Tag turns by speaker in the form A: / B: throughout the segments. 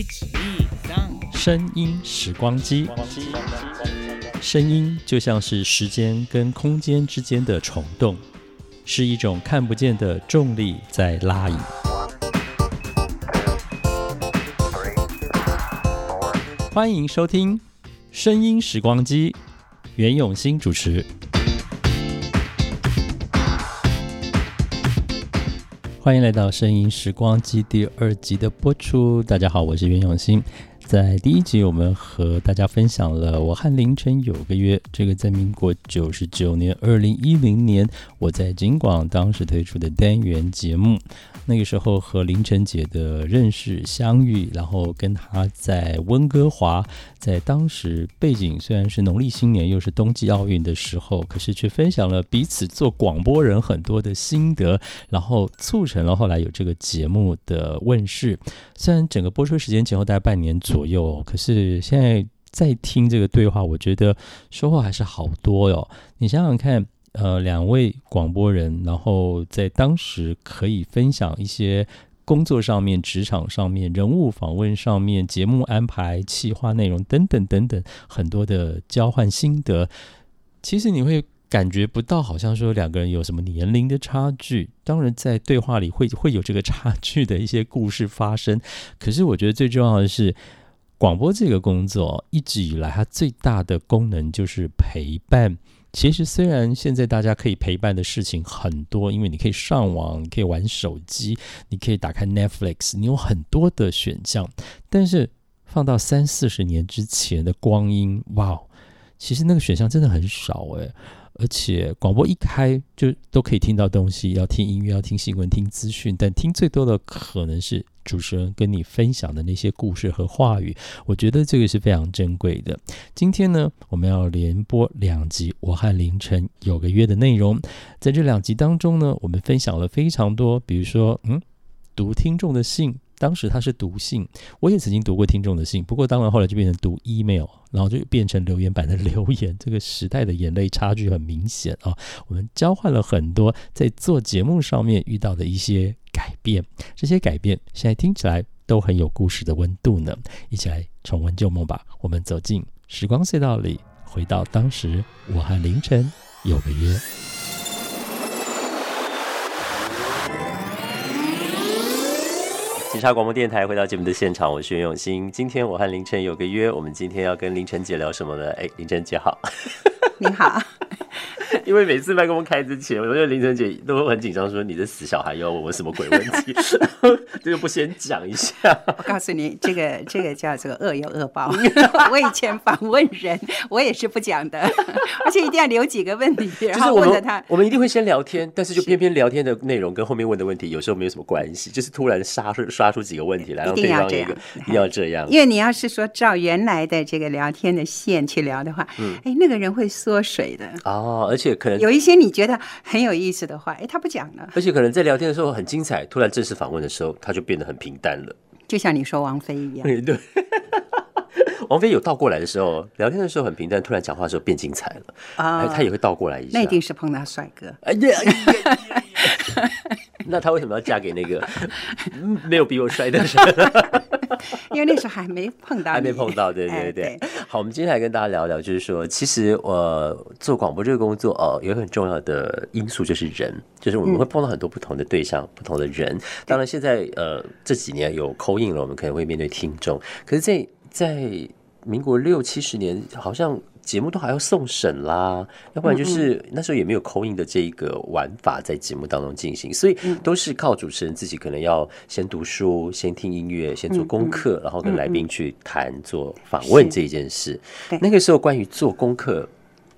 A: 一二三，
B: 声音时光机，声音就像是时间跟空间之间的虫洞，是一种看不见的重力在拉引。欢迎收听《声音时光机》，袁永新主持。欢迎来到《声音时光机》第二集的播出。大家好，我是袁永新。在第一集，我们和大家分享了我和凌晨有个约，这个在民国九十九年二零一零年，我在京广当时推出的单元节目。那个时候和凌晨姐的认识相遇，然后跟她在温哥华，在当时背景虽然是农历新年，又是冬季奥运的时候，可是却分享了彼此做广播人很多的心得，然后促成了后来有这个节目的问世。虽然整个播出时间前后大概半年左右，可是现在在听这个对话，我觉得收获还是好多哟。你想想看。呃，两位广播人，然后在当时可以分享一些工作上面、职场上面、人物访问上面、节目安排、企划内容等等等等很多的交换心得。其实你会感觉不到，好像说两个人有什么年龄的差距。当然，在对话里会会有这个差距的一些故事发生。可是，我觉得最重要的是，广播这个工作一直以来它最大的功能就是陪伴。其实，虽然现在大家可以陪伴的事情很多，因为你可以上网，可以玩手机，你可以打开 Netflix，你有很多的选项。但是放到三四十年之前的光阴，哇，其实那个选项真的很少诶。而且广播一开就都可以听到东西，要听音乐，要听新闻，听资讯，但听最多的可能是主持人跟你分享的那些故事和话语。我觉得这个是非常珍贵的。今天呢，我们要连播两集，我和凌晨有个约的内容。在这两集当中呢，我们分享了非常多，比如说，嗯，读听众的信。当时他是读信，我也曾经读过听众的信，不过当然后来就变成读 email，然后就变成留言板的留言。这个时代的眼泪差距很明显啊！我们交换了很多在做节目上面遇到的一些改变，这些改变现在听起来都很有故事的温度呢。一起来重温旧梦吧！我们走进时光隧道里，回到当时我和凌晨有个约。警察广播电台回到节目的现场，我是袁永新。今天我和凌晨有个约，我们今天要跟凌晨姐聊什么呢？哎，凌晨姐好，
C: 你好。
B: 因为每次麦克风开之前，我觉得凌晨姐都会很紧张，说你的死小孩要问我什么鬼问题，这个不先讲一下。
C: 我告诉你，这个这个叫做恶有恶报。我以前访问人，我也是不讲的，而且一定要留几个问题，然后问着他。
B: 我们一定会先聊天，但是就偏偏聊天的内容跟后面问的问题有时候没有什么关系，就是突然刷出刷出几个问题来，
C: 一定要这样，
B: 一定要这样。
C: 因为你要是说照原来的这个聊天的线去聊的话，嗯，哎，那个人会缩水的
B: 哦，而且可能。
C: 有一些你觉得很有意思的话，哎，他不讲了。
B: 而且可能在聊天的时候很精彩，突然正式访问的时候，他就变得很平淡了。
C: 就像你说王菲一样。
B: 对，王菲有倒过来的时候，聊天的时候很平淡，突然讲话的时候变精彩了。啊，他也会倒过来一下。
C: 那一定是碰到帅哥。
B: 哎呀。那他为什么要嫁给那个 没有比我帅的人？
C: 因为那时候还没碰到，
B: 还没碰到，对对对。好，我们今天来跟大家聊聊，就是说，其实我做广播这个工作哦，有很重要的因素就是人，就是我们会碰到很多不同的对象、不同的人。当然，现在呃这几年有口音了，我们可能会面对听众。可是，在在民国六七十年，好像。节目都还要送审啦，要不然就是那时候也没有口音的这一个玩法在节目当中进行，所以都是靠主持人自己可能要先读书、先听音乐、先做功课，然后跟来宾去谈做访问这一件事。那个时候关于做功课、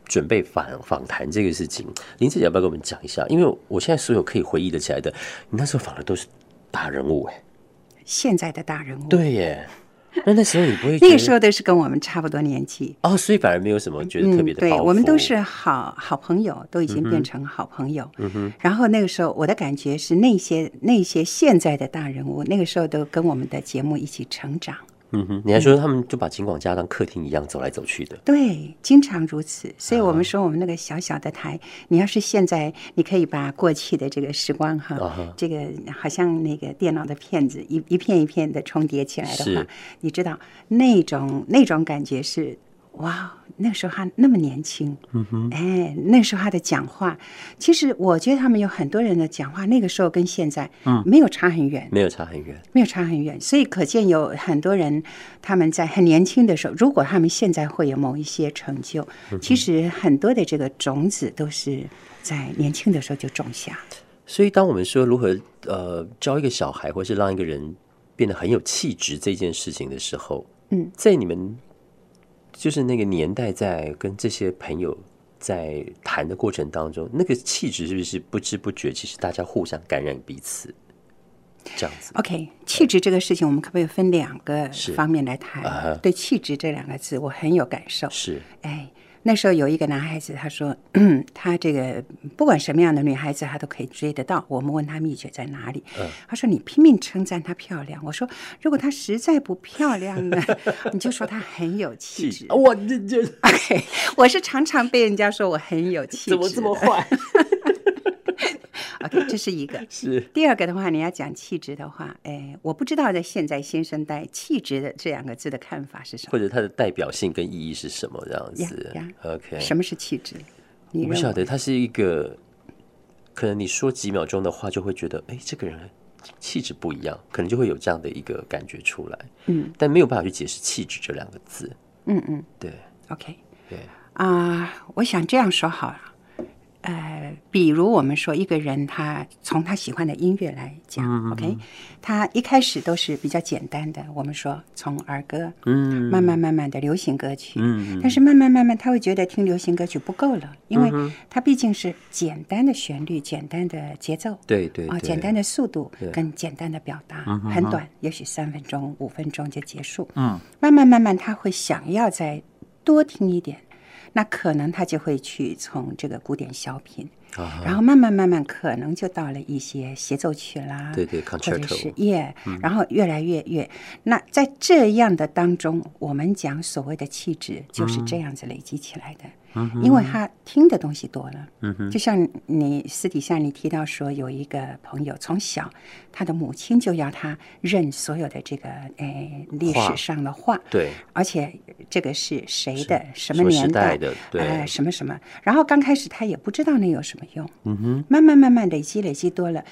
B: 准备访访谈这个事情，林子姐要不要跟我们讲一下？因为我现在所有可以回忆的起来的，你那时候访的都是大人物哎，
C: 现在的大人物。
B: 对耶。那那时候你不会？
C: 那个时候都是跟我们差不多年纪
B: 哦，所以反而没有什么觉得特别的。
C: 对我们都是好好朋友，都已经变成好朋友。嗯哼。然后那个时候，我的感觉是那些那些现在的大人物，那个时候都跟我们的节目一起成长。
A: 嗯哼，你还说他们就把金广家当客厅一样走来走去的，
C: 对，经常如此。所以我们说，我们那个小小的台，你要是现在，你可以把过去的这个时光哈，
A: 啊
C: 这个好像那个电脑的片子一一片一片的重叠起来的话，你知道那种那种感觉是。哇，那时候他那么年轻，嗯哼，哎，那时候他的讲话，其实我觉得他们有很多人的讲话，那个时候跟现在，嗯，没有差很远，
A: 没有差很远。
C: 没有差很远，所以可见有很多人他们在很年轻的时候，如果他们现在会有某一些成就，其实很多的这个种子都是在年轻的时候就种下。
A: 所以，当我们说如何呃教一个小孩，或是让一个人变得很有气质这件事情的时候，
C: 嗯，
A: 在你们就是那个年代，在跟这些朋友在谈的过程当中，那个气质是不是不知不觉，其实大家互相感染彼此，这样子
C: ？OK，气质这个事情，我们可不可以分两个方面来谈？对“气质”这两个字，我很有感受。
A: 是
C: 哎，那时候有一个男孩子，他说，嗯 他这个不管什么样的女孩子，他都可以追得到。我们问他秘诀在哪里，他说你拼命称赞她漂亮。我说如果她实在不漂亮呢，你就说她很有气质。
A: 我，这这
C: 我是常常被人家说我很有气质，
A: 怎么这么？坏？
C: OK，这是一个。
A: 是
C: 第二个的话，你要讲气质的话，哎，我不知道在现在新生代气质的这两个字的看法是什么？
A: 或者它的代表性跟意义是什么？这样子，OK，
C: 什么是气质？你
A: 我不？晓得，它是一个，可能你说几秒钟的话，就会觉得，哎，这个人气质不一样，可能就会有这样的一个感觉出来。
C: 嗯，
A: 但没有办法去解释气质这两个字。
C: 嗯嗯
A: 对
C: ，OK
A: 对，
C: 啊、我想这样说好了。呃，比如我们说一个人，他从他喜欢的音乐来讲、o k 他一开始都是比较简单的。我们说从儿歌，
A: 嗯。
C: 慢慢慢慢的流行歌曲，
A: 嗯
C: 但是慢慢慢慢他会觉得听流行歌曲不够了，因为它毕竟是简单的旋律、简单的节奏，啊，
A: 对对对
C: 简单的速度
A: 对。
C: 跟简单的表达，很短，也许三分钟、五分钟就结束。
A: 嗯，
C: 慢慢慢慢，他会想要再多听一点，那可能他就会去从这个古典小品，
A: 啊，
C: 然后慢慢慢慢，可能就到了一些协奏曲啦，
A: 对对
C: 或者是耶，然后越来越越。那在这样的当中，我们讲所谓的气质，就是这样子累积起来的。因为他听的东西多了，
A: 嗯哼，
C: 就像你私底下你提到说，有一个朋友从小他的母亲就要他认所有的这个诶历史上的话，
A: 对，
C: 而且这个是谁的、什么年
A: 代的对。
C: 呃，什么什么。然后刚开始他也不知道那有什么用，
A: 嗯哼，
C: 慢慢慢慢累积累积多了。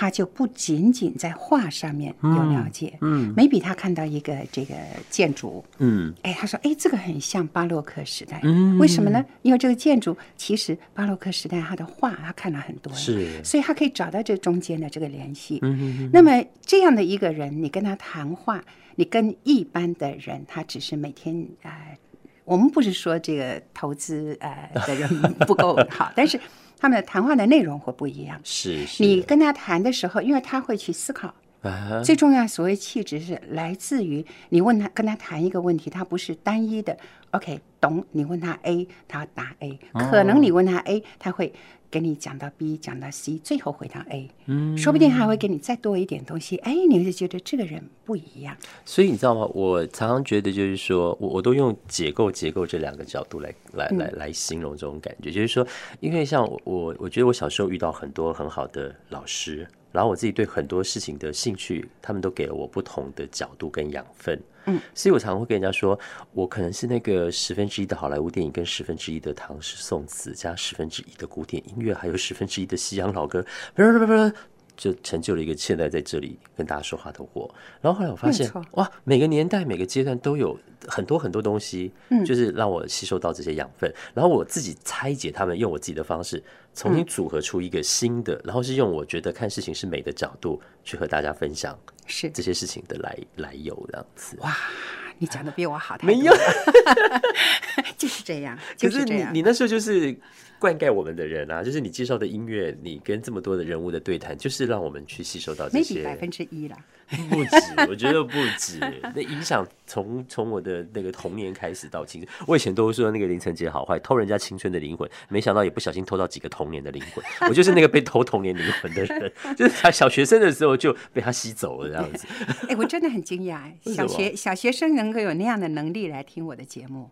C: 他就不仅仅在画上面有了解，
A: 嗯
C: 每比他看到一个这个建筑，
A: 嗯。
C: 哎，他说，哎，这个很像巴洛克时代，
A: 嗯。
C: 为什么呢？因为这个建筑其实巴洛克时代他的画他看了很多，
A: 是。
C: 所以他可以找到这中间的这个联系。
A: 嗯
C: 那么这样的一个人，你跟他谈话，你跟一般的人，他只是每天呃，我们不是说这个投资呃的人不够好，但是他们的谈话的内容会不一样。
A: 是是，
C: 你跟他谈的时候，因为他会去思考，
A: 啊，
C: 最重要，所谓气质是来自于你问他跟他谈一个问题，他不是单一的。OK，懂？你问他 A，他答 A，可能你问他 A，他会给你讲到 B，讲到 C，最后回到 A。嗯，说不定还会给你再多一点东西。哎，你就觉得这个人不一样。
A: 所以你知道吗？我常常觉得就是说，我我都用解构结构这两个角度来来来来形容这种感觉，就是说，因为像我我我觉得我小时候遇到很多很好的老师，然后我自己对很多事情的兴趣，他们都给了我不同的角度跟养分。所以我常常会跟人家说，我可能是那个十分之一的好莱坞电影，跟十分之一的唐诗宋词，加十分之一的古典音乐，还有十分之一的西洋老歌，就成就了一个现在在这里跟大家说话的我。然后后来我发现，哇，每个年代每个阶段都有很多很多东西，
C: 嗯
A: 就是让我吸收到这些养分，然后我自己拆解他们，用我自己的方式重新组合出一个新的，然后是用我觉得看事情是美的角度去和大家分享
C: 是
A: 这些事情的来来由，这样子。
C: 哇，你讲的比我好太
A: 没有
C: 多，就是这样，
A: 可
C: 就是是这样。
A: 你你那时候就是灌溉我们的人啊，就是你介绍的音乐，你跟这么多的人物的对谈，就是让我们去吸收到这
C: maybe 百。分之一啦。
A: 不止，我觉得不止。那影响从从我的那个童年开始到青春，我以前都说那个林晨杰好坏，偷人家青春的灵魂，没想到也不小心偷到几个童年的灵魂。我就是那个被偷童年灵魂的人，就是他小学生的时候就被他吸走了这样子。
C: 哎，我真的很惊讶，
A: 为什么
C: 小学小学生能够有那样的能力来听我的节目。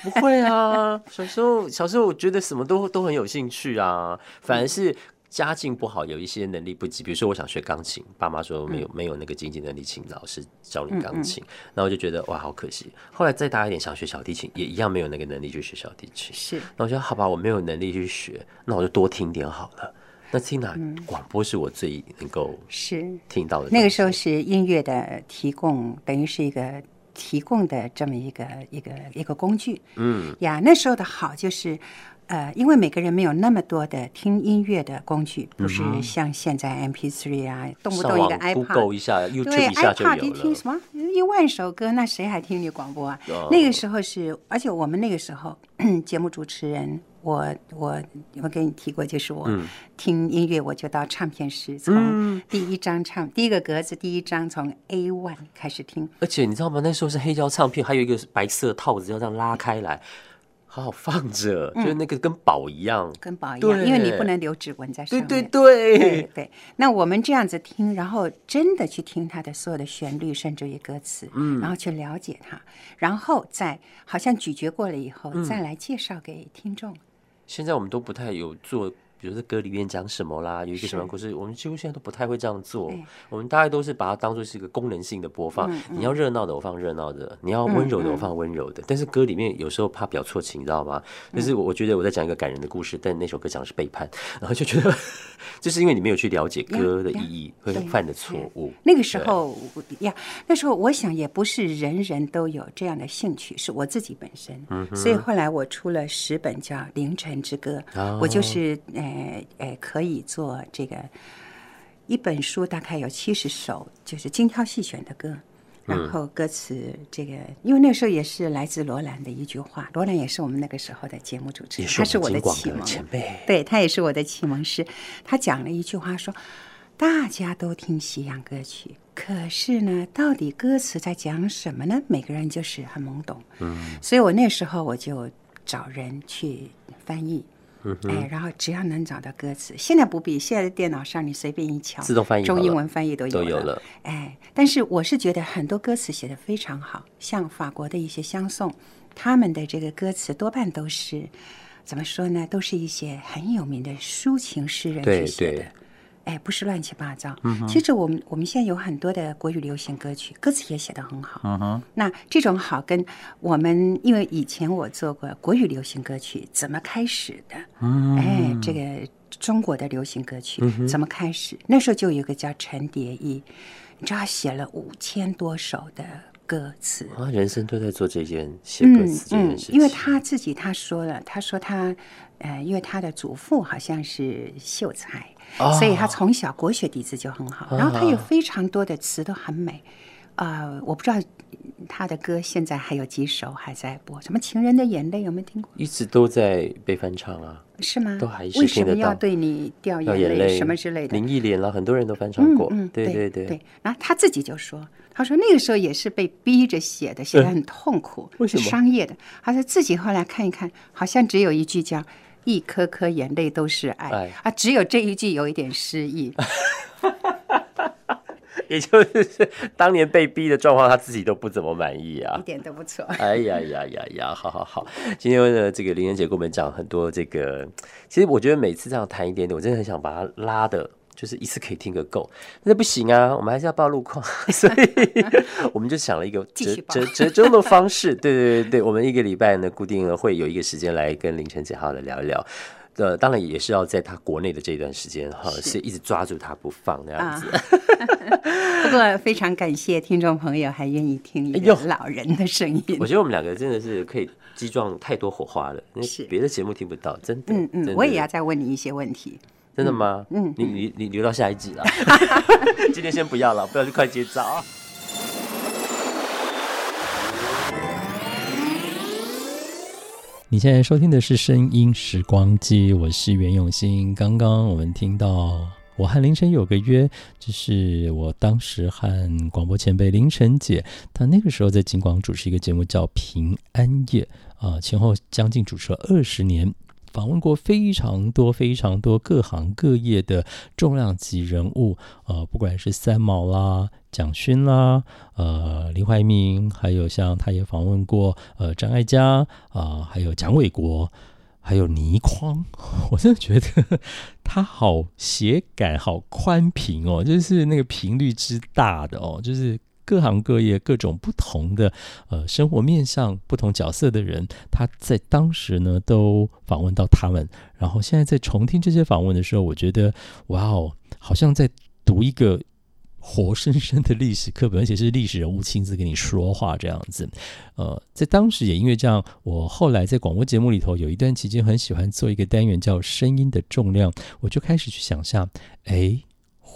A: 不会啊，小时候小时候我觉得什么都都很有兴趣啊，反而是。家境不好，有一些能力不及，比如说我想学钢琴，爸妈说没有、没有那个经济能力请老师教你钢琴，那我就觉得哇好可惜。后来再大一点想学小提琴，也一样没有那个能力去学小提琴。
C: 是，
A: 那我觉得好吧，我没有能力去学，那我就多听点好了。那听哪广播是我最能够
C: 是
A: 听到的。
C: 那个时候是音乐的提供，等于是一个提供的这么一个一个一个工具。
A: 嗯，
C: 呀，那时候的好就是。呃，因为每个人没有那么多的听音乐的工具，不是像现在 MP3 啊，动不动一个
A: 下
C: 对 iPad
A: 有
C: 一听。什么一万首歌，那谁还听你广播啊？
A: 哦
C: 那个时候是，而且我们那个时候 节目主持人，我我我跟你提过，就是我
A: 嗯。
C: 听音乐，我就到唱片室，从第一张唱第一个格子第一张从 A one 开始听，
A: 而且你知道吗？那时候是黑胶唱片，还有一个白色套子要这样拉开来，好好放着，就是那个跟宝一样。
C: 跟宝一样，因为你不能留指纹在上面。
A: 对对
C: 对。
A: 对，
C: 对，那我们这样子听，然后真的去听它的所有的旋律，甚至于歌词，嗯，然后去了解它，然后再好像咀嚼过了以后，再来介绍给听众。
A: 现在我们都不太有做，比如说歌里面讲什么啦，有一个什么故事，我们几乎现在都不太会这样做。我们大概都是把它当做是一个功能性的播放。你要热闹的，我放热闹的；你要温柔的，我放温柔的。但是歌里面有时候怕表错情，你知道吗？就是我我觉得我在讲一个感人的故事，但那首歌讲的是背叛，然后就觉得，就是因为你没有去了解歌的意义，会
C: 对
A: 犯的错误。
C: 那个时候呀，那时候我想也不是人人都有这样的兴趣，是我自己本身。所以后来我出了十本叫《凌晨之歌》，
A: 哦
C: 我就是呃呃可以做这个一本书，大概有七十首，就是精挑细选的歌。然后歌词这个，因为那时候也是来自罗兰的一句话，罗兰也是我们那个时候的节目主持人，他是我的启蒙
A: 前辈。
C: 对他也是我的启蒙师。他讲了一句话说：“大家都听西洋歌曲，可是呢，到底歌词在讲什么呢？每个人就是很懵懂。”嗯，所以我那时候我就找人去翻译。哎，然后只要能找到歌词，现在不必，现在电脑上你随便一敲，
A: 自动翻译
C: 中英文翻译都有
A: 都有了。
C: 哎，但是我是觉得很多歌词写的非常好，像法国的一些相送，他们的这个歌词多半都是怎么说呢？都是一些很有名的抒情诗人去写的
A: 对。
C: 哎，不是乱七八糟。其实我们我们现在有很多的国语流行歌曲，歌词也写得很好。
B: 嗯哼，
C: 那这种好跟我们，因为以前我做过国语流行歌曲怎么开始的，哎，这个中国的流行歌曲怎么开始？那时候就有一个叫陈蝶衣，你知道他写了五千多首的歌词，
A: 啊，人生都在做这件写歌词这件事情，
C: 因为他自己他说了，他说他，呃，因为他的祖父好像是秀才，
A: 哦
C: 所以他从小国学底子就很好，然后他有非常多的词都很美，啊、我不知道他的歌现在还有几首还在播，什么《情人的眼泪》有没有听过？
A: 一直都在被翻唱啊，
C: 是吗？
A: 都还是
C: 为什么要对你掉
A: 掉
C: 眼
A: 眼泪
C: 什么之类的？
A: 林忆莲啦，很多人都翻唱过，
C: 嗯，
A: 对
C: 对
A: 对
C: 对。然后他自己就说，他说那个时候也是被逼着写的，写的很痛苦，
A: 为什么
C: 是商业的。他说自己后来看一看，好像只有一句叫“一颗颗眼泪都是爱”，
A: 爱
C: 啊，只有这一句有一点失意。
A: 也就是当年被逼的状况，他自己都不怎么满意啊
C: 一。点都不错。
A: 哎呀呀呀呀！好好好，今天呢，这个林妍姐跟我们讲很多这个，其实我觉得每次这样谈一点点，我真的很想把它拉的，就是一次可以听个够。那不行啊，我们还是要报路况，所以我们就想了一个折折折中的方式。对对对对，我们一个礼拜呢，固定呢会有一个时间来跟凌晨姐好好的聊一聊。呃，当然也是要在他国内的这段时间哈，是一直抓住他不放那样子。
C: 不过非常感谢听众朋友还愿意听一个老人的声音
A: 我。觉得我们两个真的是可以激撞太多火花了，那
C: 是
A: 别的节目听不到，真的。
C: 嗯嗯，我也要再问你一些问题。
A: 真的吗？嗯，你你你留到下一集了，今天先不要了，不要去快接招。
B: 你现在收听的是《声音时光机》，我是袁永新。刚刚我们听到《我和凌晨有个约》，就是我当时和广播前辈凌晨姐，她那个时候在京广主持一个节目叫《平安夜》啊、前后将近主持了二十年，访问过非常多、非常多各行各业的重量级人物，呃，不管是三毛啦、蒋勋啦、呃林怀民，还有像他也访问过呃张艾嘉啊，还有蒋纬国，还有倪匡，我真的觉得他好写感好宽频哦，就是那个频率之大的哦，就是。各行各业、各种不同的呃生活面向、不同角色的人，他在当时呢都访问到他们。然后现在在重听这些访问的时候，我觉得哇哦，好像在读一个活生生的历史课本，而且是历史人物亲自跟你说话这样子。呃，在当时也因为这样，我后来在广播节目里头有一段期间很喜欢做一个单元叫“声音的重量”，我就开始去想象，哎。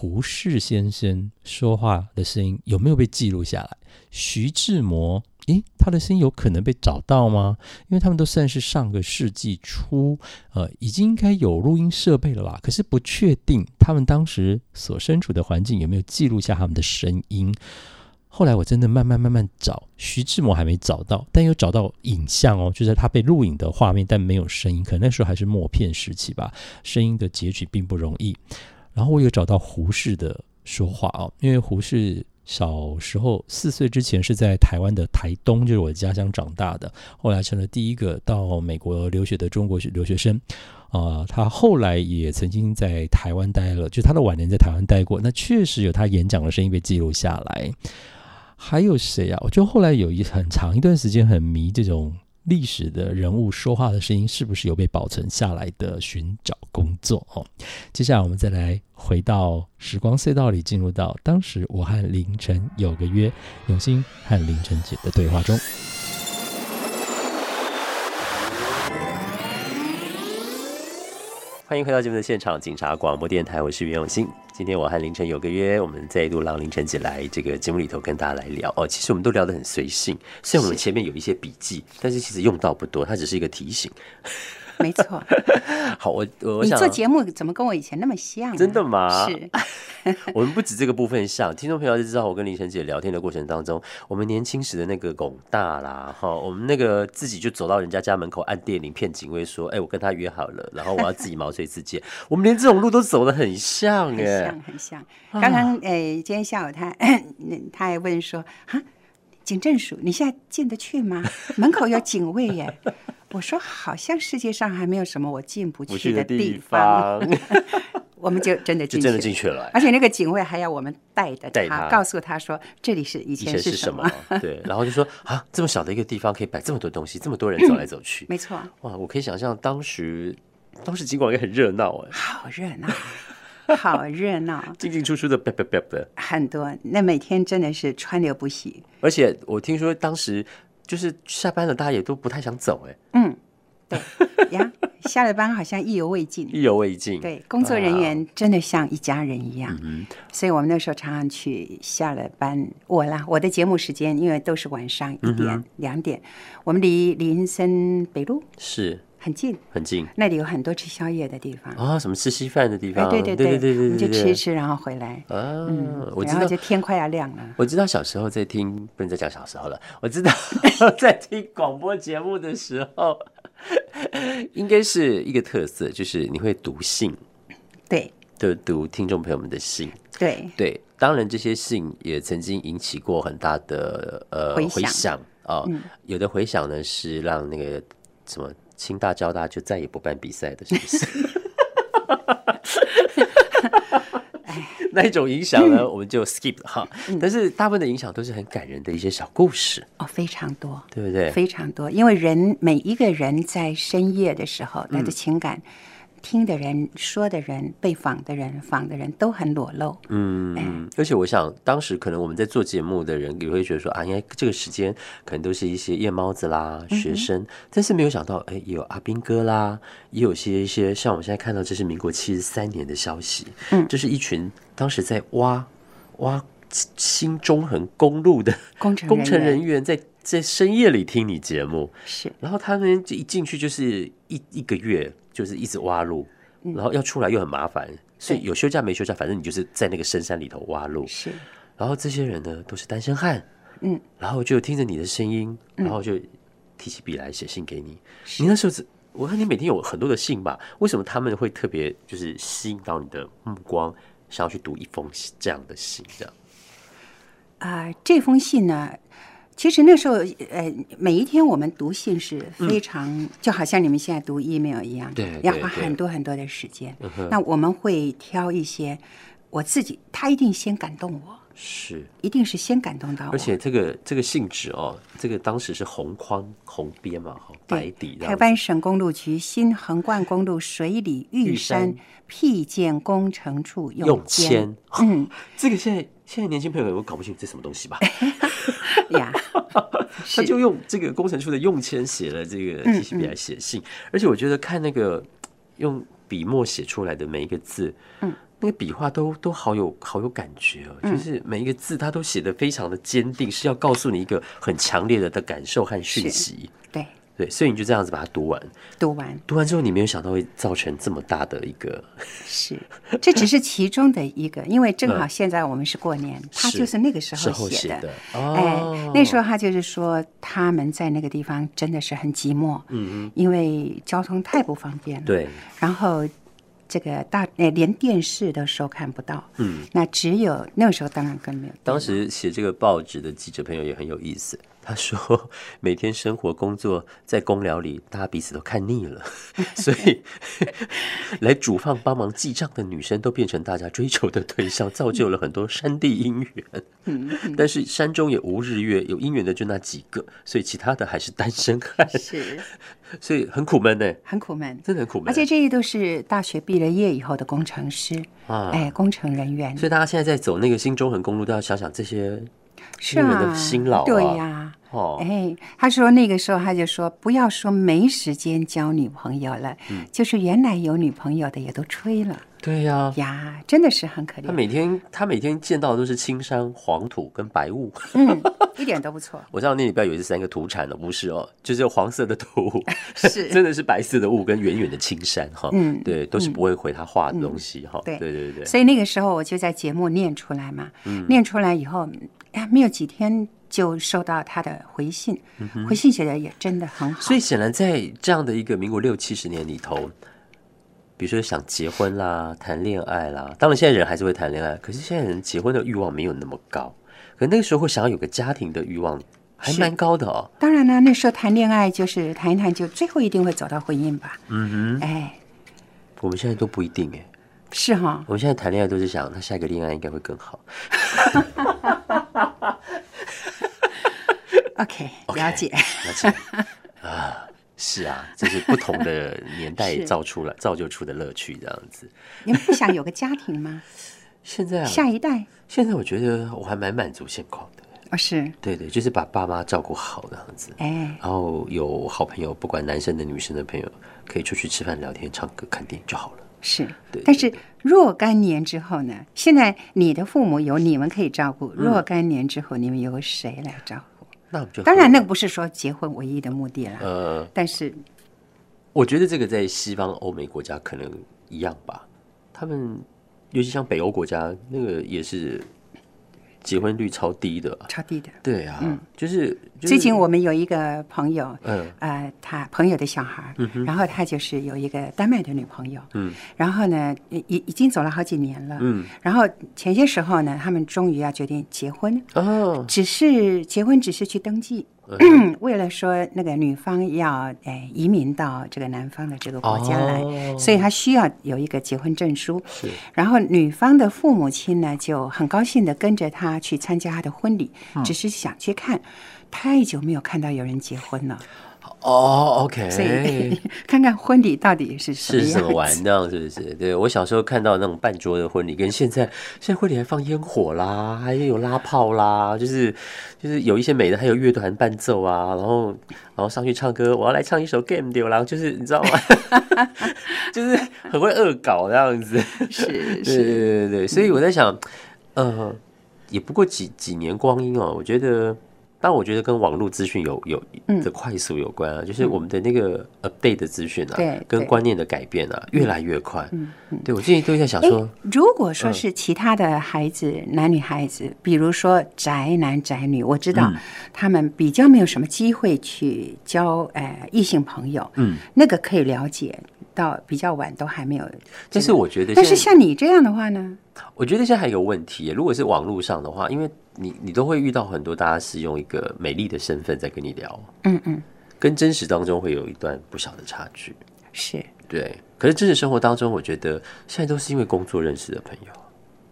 B: 胡适先生说话的声音有没有被记录下来？徐志摩，诶，他的声音有可能被找到吗？因为他们都算是上个世纪初，呃，已经应该有录音设备了吧？可是不确定他们当时所身处的环境有没有记录下他们的声音。后来我真的慢慢慢慢找，徐志摩还没找到，但又找到影像哦，就是他被录影的画面，但没有声音。可能那时候还是默片时期吧，声音的截取并不容易。然后我有找到胡适的说话哦，因为胡适小时候四岁之前是在台湾的台东，就是我的家乡长大的，后来成了第一个到美国留学的中国留学生啊。他后来也曾经在台湾待了，就他的晚年在台湾待过，那确实有他演讲的声音被记录下来。还有谁啊？我就后来有一很长一段时间很迷这种。历史的人物说话的声音是不是有被保存下来的寻找工作哦？接下来我们再来回到时光隧道里，进入到当时我和凌晨有个约，永兴和凌晨姐的对话中。
A: 欢迎回到节目的现场，警察广播电台，我是袁永新。今天我和凌晨有个约，我们再度让凌晨姐来这个节目里头跟大家来聊哦。其实我们都聊得很随性，虽然我们前面有一些笔记，但是其实用到不多，它只是一个提醒。
C: 没错，
A: 好，我我
C: 你做节目怎么跟我以前那么像？
A: 真的吗？
C: 是，
A: 我们不止这个部分像，听众朋友就知道，我跟林晨姐聊天的过程当中，我们年轻时的那个拱大啦，哈，我们那个自己就走到人家家门口按电铃骗警卫说，哎，我跟他约好了，然后我要自己毛遂自荐，我们连这种路都走得很像，
C: 哎，像很像。刚刚哎，今天下午他 他还问说，哈，警政署你现在进得去吗？门口有警卫耶。我说，好像世界上还没有什么我进不去的地方，我们就真的进
A: 去，真的进去了。
C: 而且那个警卫还要我们带着他，告诉他说这里是以前
A: 是
C: 什么。
A: 对，然后就说啊，这么小的一个地方可以摆这么多东西，这么多人走来走去，
C: 没错。
A: 哇，我可以想象当时，当时尽管也很热闹哎，
C: 好热闹，好热闹，
A: 进进出出的，
C: 很多。那每天真的是川流不息。
A: 而且我听说当时。就是下班了，大家也都不太想走，哎，
C: 嗯，对呀，下了班好像意犹未尽，
A: 意犹未尽，
C: 对，工作人员真的像一家人一样，嗯，所以我们那时候常常去下了班，我啦，我的节目时间因为都是晚上一点两点，我们离林森北路。
A: 是。
C: 很近，
A: 很近，
C: 那里有很多吃宵夜的地方
A: 啊，什么吃稀饭的地方？
C: 对对对
A: 对对
C: 对，就吃一吃，然后回来。啊，我知道，就天快要亮了。
A: 我知道小时候在听，不能再讲小时候了。我知道在听广播节目的时候，应该是一个特色，就是你会读信，
C: 对，
A: 就读听众朋友们的信，
C: 对
A: 对。当然，这些信也曾经引起过很大的呃回响啊。有的回响呢是让那个什么。清大、交大就再也不办比赛的，是不是？那一种影响呢，我们就 skip 哈。但是大部分的影响都是很感人的一些小故事
C: 哦，非常多，
A: 对不对？
C: 非常多，因为人每一个人在深夜的时候，他的情感。听的人、说的人、被访的人、访的人都很裸露。
A: 嗯，而且我想，当时可能我们在做节目的人也会觉得说啊，应该这个时间可能都是一些夜猫子啦、学生，但是没有想到，哎，有阿斌哥啦，也有些一些像我们现在看到，这是民国七十三年的消息，嗯，这是一群当时在挖挖。新中横公路的
C: 工程
A: 工程
C: 人员
A: 人员在在深夜里听你节目，
C: 是。
A: 然后他们一进去就是一一个月，就是一直挖路，然后要出来又很麻烦，所以有休假没休假，反正你就是在那个深山里头挖路。
C: 是，
A: 然后这些人呢都是单身汉，
C: 嗯，
A: 然后就听着你的声音，然后就提起笔来写信给你。你那时候是，我看你每天有很多的信吧？为什么他们会特别就是吸引到你的目光，想要去读一封这样的信？这样，
C: 啊、这封信呢，其实那时候，呃，每一天我们读信是非常，就好像你们现在读 email 一样，
A: 嗯对
C: 要花很多很多的时间。
A: 嗯。
C: 那我们会挑一些，我自己，他一定先感动我，
A: 是，
C: 一定是先感动到我。
A: 而且这个这个信纸哦，这个当时是红框红边嘛，哈，白
C: 对
A: 底这样子，
C: 台湾省公路局新横贯公路水里玉
A: 玉山。
C: 山辟建工程处
A: 用
C: 用
A: 铅，
C: 嗯。
A: 这个现在现在年轻朋友有搞不清楚这什么东西吧？
C: 呀，
A: 他就用这个工程处的用铅写了这个
C: 嗯
A: 提起笔来写信，而且我觉得看那个用笔墨写出来的每一个字，
C: 嗯，
A: 那个笔画都都好有好有感觉哦，就是每一个字他都写的非常的坚定，是要告诉你一个很强烈的的感受和讯息。
C: 对，
A: 对，所以你就这样子把它读完，
C: 读完
A: 读完之后你没有想到会造成这么大的一个，
C: 是，这只是其中的一个，因为正好
A: 嗯
C: 现在我们是过年，他就是那个时
A: 时
C: 候写的。
A: 候写的
C: 哎
A: 哦，，
C: 那时候他就是说，他们在那个地方真的是很寂寞，
A: 嗯嗯
C: 因为交通太不方便了。，
A: 对，
C: 然后这个大呃连电视都收看不到，
A: 嗯，
C: 那只有那个时候当然更没有。
A: 当时写这个报纸的记者朋友也很有意思，他说每天生活工作在公寮里，大家彼此都看腻了，所以来煮饭帮忙记账的女生都变成大家追求的对象，造就了很多山地姻缘。但是山中也无日月，有姻缘的就那几个，所以其他的还是单身汉，
C: 是
A: 所以很苦闷呢，
C: 很苦闷。
A: 真的很苦闷。
C: 而且这些都是大学毕了业以后的工程师，
A: 啊
C: 哎，工程人员
A: 所以大家现在在走那个新中横公路，都要想想这些
C: 是啊，
A: 辛劳啊。
C: 对呀、
A: 哦，
C: 哎，他说那个时候他就说，不要说没时间交女朋友了，
A: 嗯。
C: 就是原来有女朋友的也都吹了。
A: 对呀、
C: 呀，真的是很可怜。
A: 他每天他每天见到的都是青山、黄土跟白雾。
C: 嗯，一点都不错，
A: 我知道那里不要以为是三个土产了，不是哦，就是有黄色的土，
C: 是。
A: 真的是白色的雾跟远远的青山哈。
C: 嗯
A: 对，都是不会回他画的东西哈。
C: 对
A: 对对对，
C: 所以那个时候我就在节目念出来嘛，
A: 嗯。
C: 念出来以后，哎，没有几天就收到他的回信，回信写的也真的很好。
A: 嗯所以显然在这样的一个民国六七十年里头，比如说想结婚啦、谈恋爱啦，当然现在人还是会谈恋爱，可是现在人结婚的欲望没有那么高，可那个时候会想要有个家庭的欲望还
C: 是
A: 蛮高的哦。
C: 当然呢，那时候谈恋爱就是谈一谈，就最后一定会走到婚姻吧。
A: 嗯哼，
C: 哎，
A: 我们现在都不一定哎。
C: 是哈，
A: 我们现在谈恋爱都是想，他下一个恋爱应该会更好。OK，OK
C: 了解。
A: 了解啊，是啊，这是不同的年代 造出来、造就出的乐趣，这样子。
C: 你们不想有个家庭吗？
A: 现在啊，
C: 下一代
A: 现在我觉得我还蛮满足现况的。
C: 哦，是，
A: 对对，就是把爸妈照顾好这样子，
C: 哎，
A: 然后有好朋友，不管男生的、女生的朋友，可以出去吃饭、聊天、唱歌、看电影就好了。
C: 是
A: 对。
C: 但是若干年之后呢？现在你的父母有你们可以照顾，
A: 嗯
C: 若干年之后你们由谁来照顾？
A: 那我就
C: 当然，那个不是说结婚唯一的目的了。
A: 呃，
C: 但是
A: 我觉得这个在西方欧美国家可能一样吧，他们尤其像北欧国家，那个也是结婚率超低的。
C: 超低的。
A: 对啊，就是、就是、
C: 最近我们有一个朋友，
A: 嗯。
C: 呃，他朋友的小孩嗯，然后他就是有一个丹麦的女朋友，
A: 嗯，
C: 然后呢，已已已经走了好几年了，
A: 嗯，
C: 然后前些时候呢，他们终于要决定结婚，
A: 哦，
C: 只是结婚只是去登记，为了说那个女方要哎移民到这个男方的这个国家来，
A: 哦
C: 所以他需要有一个结婚证书。
A: 是
C: 然后女方的父母亲呢就很高兴的跟着他去参加他的婚礼，
A: 嗯
C: 只是想去看。太久没有看到有人结婚了，
A: 哦，OK，
C: 所以看看婚礼到底是什么
A: 是怎么。玩那样是不是？对我小时候看到那种半桌的婚礼，跟现在现在婚礼还放烟火啦，还有拉炮啦，就是就是有一些美的，还有乐团伴奏啊，然后然后上去唱歌，我要来唱一首 Game 丢啦，就是你知道吗？就是很会恶搞这样子。
C: 是
A: 对对对对对，所以我在想，呃，也不过几几年光阴哦。我觉得，但我觉得跟网络资讯有有的快速有关啊，就是我们的那个 update 的资讯啊，
C: 对对。
A: 跟观念的改变啊，越来越快。嗯嗯，对我最近都在想说，
C: 如果说是其他的孩子，男女孩子，比如说宅男宅女，我知道他们比较没有什么机会去交呃异性朋友，嗯，那个可以了解。到比较晚都还没有，
A: 但是我觉得，
C: 但是像你这样的话呢？
A: 我觉得现在还有个问题，如果是网络上的话，因为你你都会遇到很多大家是用一个美丽的身份在跟你聊，嗯嗯，跟真实当中会有一段不小的差距，
C: 是
A: 对。可是真实生活当中，我觉得现在都是因为工作认识的朋友，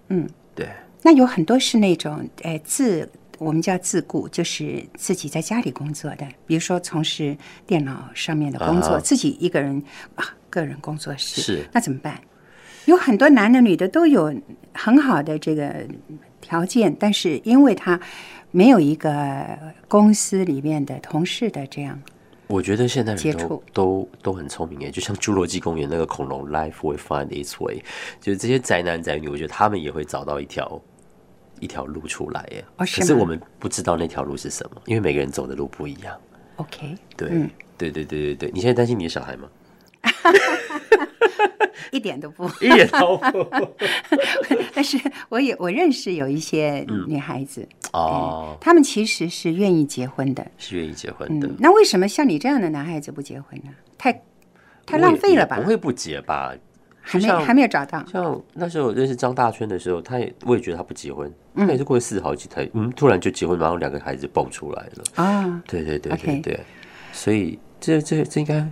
A: 嗯，对。
C: 那有很多是那种诶自。我们叫自雇，就是自己在家里工作的，比如说从事电脑上面的工作，自己一个人啊，个人工作室。
A: 是，
C: 那怎么办？有很多男的、女的都有很好的这个条件，但是因为他没有一个公司里面的同事的这样，
A: 我觉得现在人都都都很聪明哎，就像侏罗纪公园那个恐龙，Life will find its way，就是这些宅男宅女，我觉得他们也会找到一条。一条路出来耶，可是我们不知道那条路是什么，因为每个人走的路不一样。
C: OK，
A: 对，对对对对对，你现在担心你的小孩吗？
C: 一点都不，
A: 一点都不。
C: 但是我也我认识有一些女孩子哦，她们其实是愿意结婚的，
A: 是愿意结婚的。
C: 那为什么像你这样的男孩子不结婚呢？太太浪费了吧？
A: 不会不结吧？
C: 还没还没有找到。
A: 像那时候认识张大春的时候，他也我也觉得他不结婚，他也是过了四十好几胎，嗯，突然就结婚，然后两个孩子蹦出来了啊！对对对对对，所以这这这应该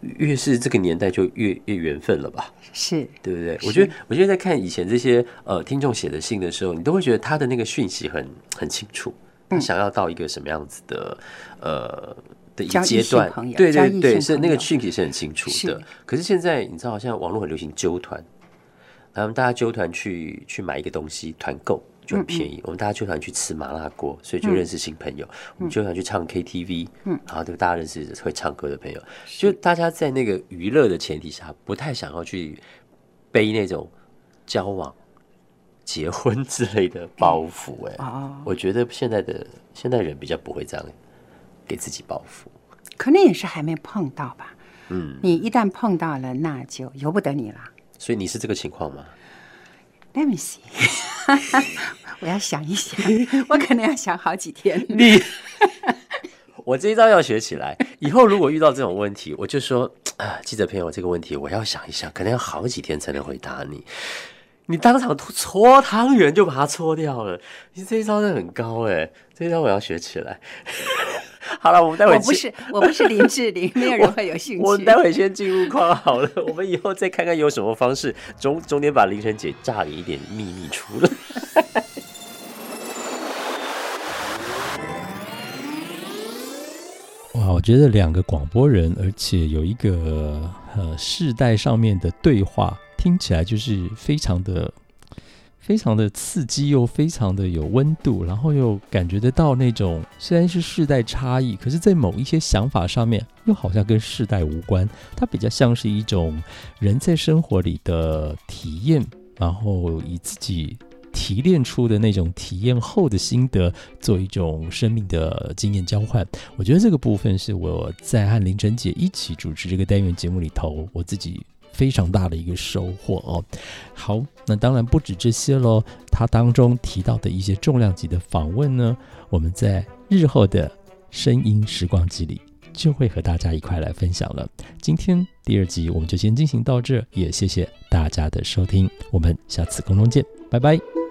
A: 越是这个年代就越越缘分了吧？
C: 是
A: 对不对？我觉得我觉得在看以前这些呃听众写的信的时候，你都会觉得他的那个讯息很很清楚，他想要到一个什么样子的呃。的一阶段，对对对，是那个讯息是很清楚的。可是现在你知道，好像网络很流行纠团，然后大家纠团去去买一个东西，团购就很便宜。我们大家就想去吃麻辣锅，所以就认识新朋友。我们就想去唱 KTV，嗯，然后就大家认识会唱歌的朋友。就大家在那个娱乐的前提下，不太想要去背那种交往、结婚之类的包袱。哎，我觉得现在的现代人比较不会这样。给自己报复，
C: 可能也是还没碰到吧。嗯，你一旦碰到了，那就由不得你了。
A: 所以你是这个情况吗
C: ？Let me see，我要想一想，我可能要想好几天。
A: 你，我这一招要学起来。以后如果遇到这种问题，我就说啊，记者朋友，这个问题我要想一想，可能要好几天才能回答你。你当场搓汤圆就把它搓掉了，你这一招真很高哎，这一招我要学起来。好了，我们待会
C: 我不是我不是林志玲，没有人会有兴趣。
A: 我待会先进入框好了，我们以后再看看有什么方式中中间把凌晨姐炸了一点秘密出来。
B: 哇，我觉得两个广播人，而且有一个呃世代上面的对话，听起来就是非常的。非常的刺激又非常的有温度，然后又感觉得到那种虽然是世代差异，可是在某一些想法上面又好像跟世代无关。它比较像是一种人在生活里的体验，然后以自己提炼出的那种体验后的心得做一种生命的经验交换。我觉得这个部分是我在和林晨姐一起主持这个单元节目里头，我自己。非常大的一个收获哦。好，那当然不止这些喽。它当中提到的一些重量级的访问呢，我们在日后的声音时光机里就会和大家一块来分享了。今天第二集我们就先进行到这，也谢谢大家的收听，我们下次空中见，拜拜。